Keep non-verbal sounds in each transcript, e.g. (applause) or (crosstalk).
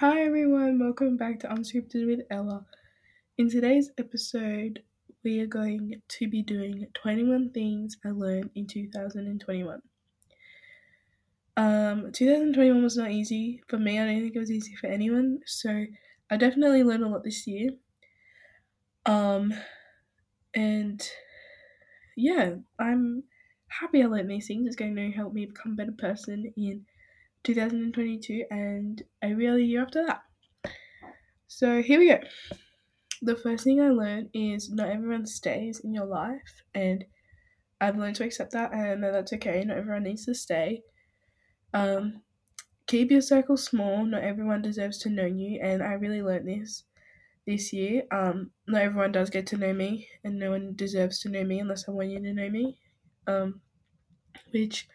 Hi everyone, welcome back to Unscripted with Ella. In today's episode, we are going to be doing 21 things I learned in 2021. Um, 2021 was not easy for me. I don't think it was easy for anyone. So I definitely learned a lot this year. Um, and yeah, I'm happy I learned these things. It's going to help me become a better person in 2022 and every other year after that. So here we go. The first thing I learned is not everyone stays in your life, and I've learned to accept that and that that's okay. Not everyone needs to stay. Um, keep your circle small. Not everyone deserves to know you, and I really learned this this year. Um, not everyone does get to know me, and no one deserves to know me unless I want you to know me. Um, which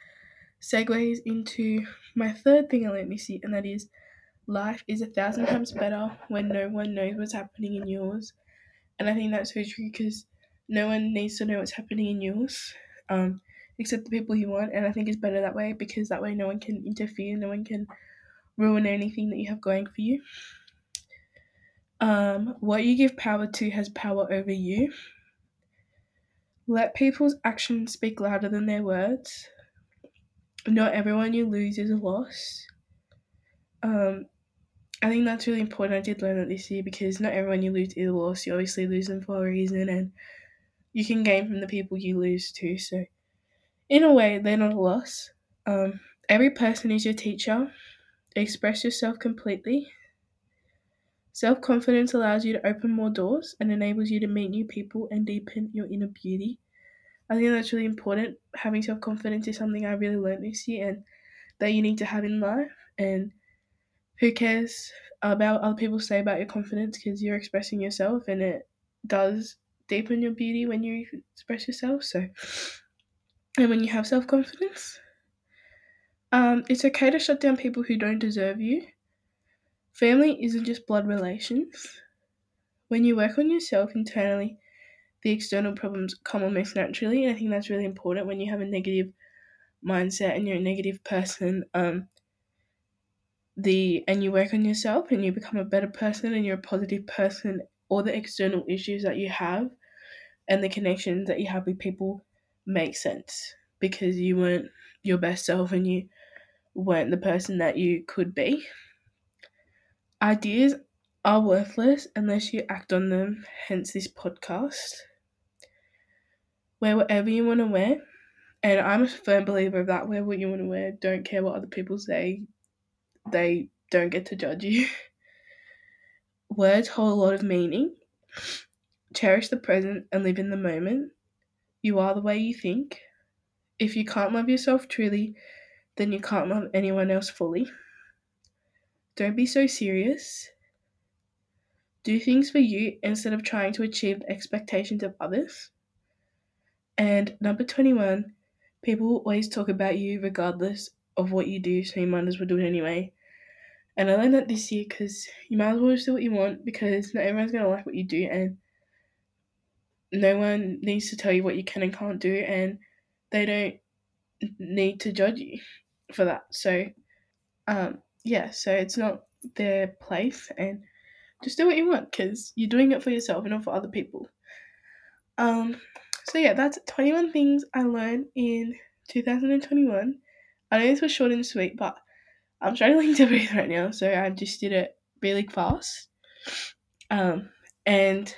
segues into my third thing I learned this year, and that is life is a thousand times better when no one knows what's happening in yours. And I think that's so true because no one needs to know what's happening in yours, um, except the people you want. And I think it's better that way because that way no one can interfere, no one can ruin anything that you have going for you. Um, what you give power to has power over you. Let people's actions speak louder than their words. Not everyone you lose is a loss. Um, I think that's really important. I did learn that this year because not everyone you lose is a loss. You obviously lose them for a reason, and you can gain from the people you lose too. So, in a way, they're not a loss. Um, every person is your teacher. Express yourself completely. Self confidence allows you to open more doors and enables you to meet new people and deepen your inner beauty. I think that's really important. Having self confidence is something I really learned this year and that you need to have in life. And who cares about other people say about your confidence because you're expressing yourself and it does deepen your beauty when you express yourself. So, and when you have self confidence, um, it's okay to shut down people who don't deserve you. Family isn't just blood relations. When you work on yourself internally, the external problems come almost naturally, and I think that's really important when you have a negative mindset and you're a negative person. Um, the and you work on yourself and you become a better person and you're a positive person all the external issues that you have and the connections that you have with people make sense because you weren't your best self and you weren't the person that you could be ideas are worthless unless you act on them hence this podcast wear whatever you want to wear and i'm a firm believer of that wear what you want to wear don't care what other people say they don't get to judge you. (laughs) Words hold a lot of meaning. Cherish the present and live in the moment. You are the way you think. If you can't love yourself truly, then you can't love anyone else fully. Don't be so serious. Do things for you instead of trying to achieve the expectations of others. And number 21, people always talk about you regardless of what you do, so you might as well do it anyway. And I learned that this year because you might as well just do what you want because not everyone's gonna like what you do, and no one needs to tell you what you can and can't do, and they don't need to judge you for that. So, um, yeah, so it's not their place, and just do what you want because you're doing it for yourself and not for other people. Um, so yeah, that's 21 things I learned in 2021. I know this was short and sweet, but I'm struggling (laughs) to breathe right now, so I just did it really fast. Um, and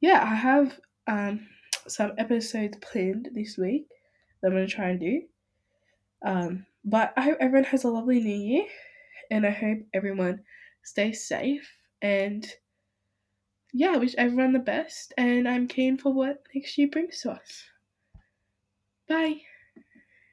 yeah, I have um, some episodes planned this week that I'm going to try and do. Um, but I hope everyone has a lovely new year, and I hope everyone stays safe. And yeah, I wish everyone the best, and I'm keen for what next year brings to us. Bye.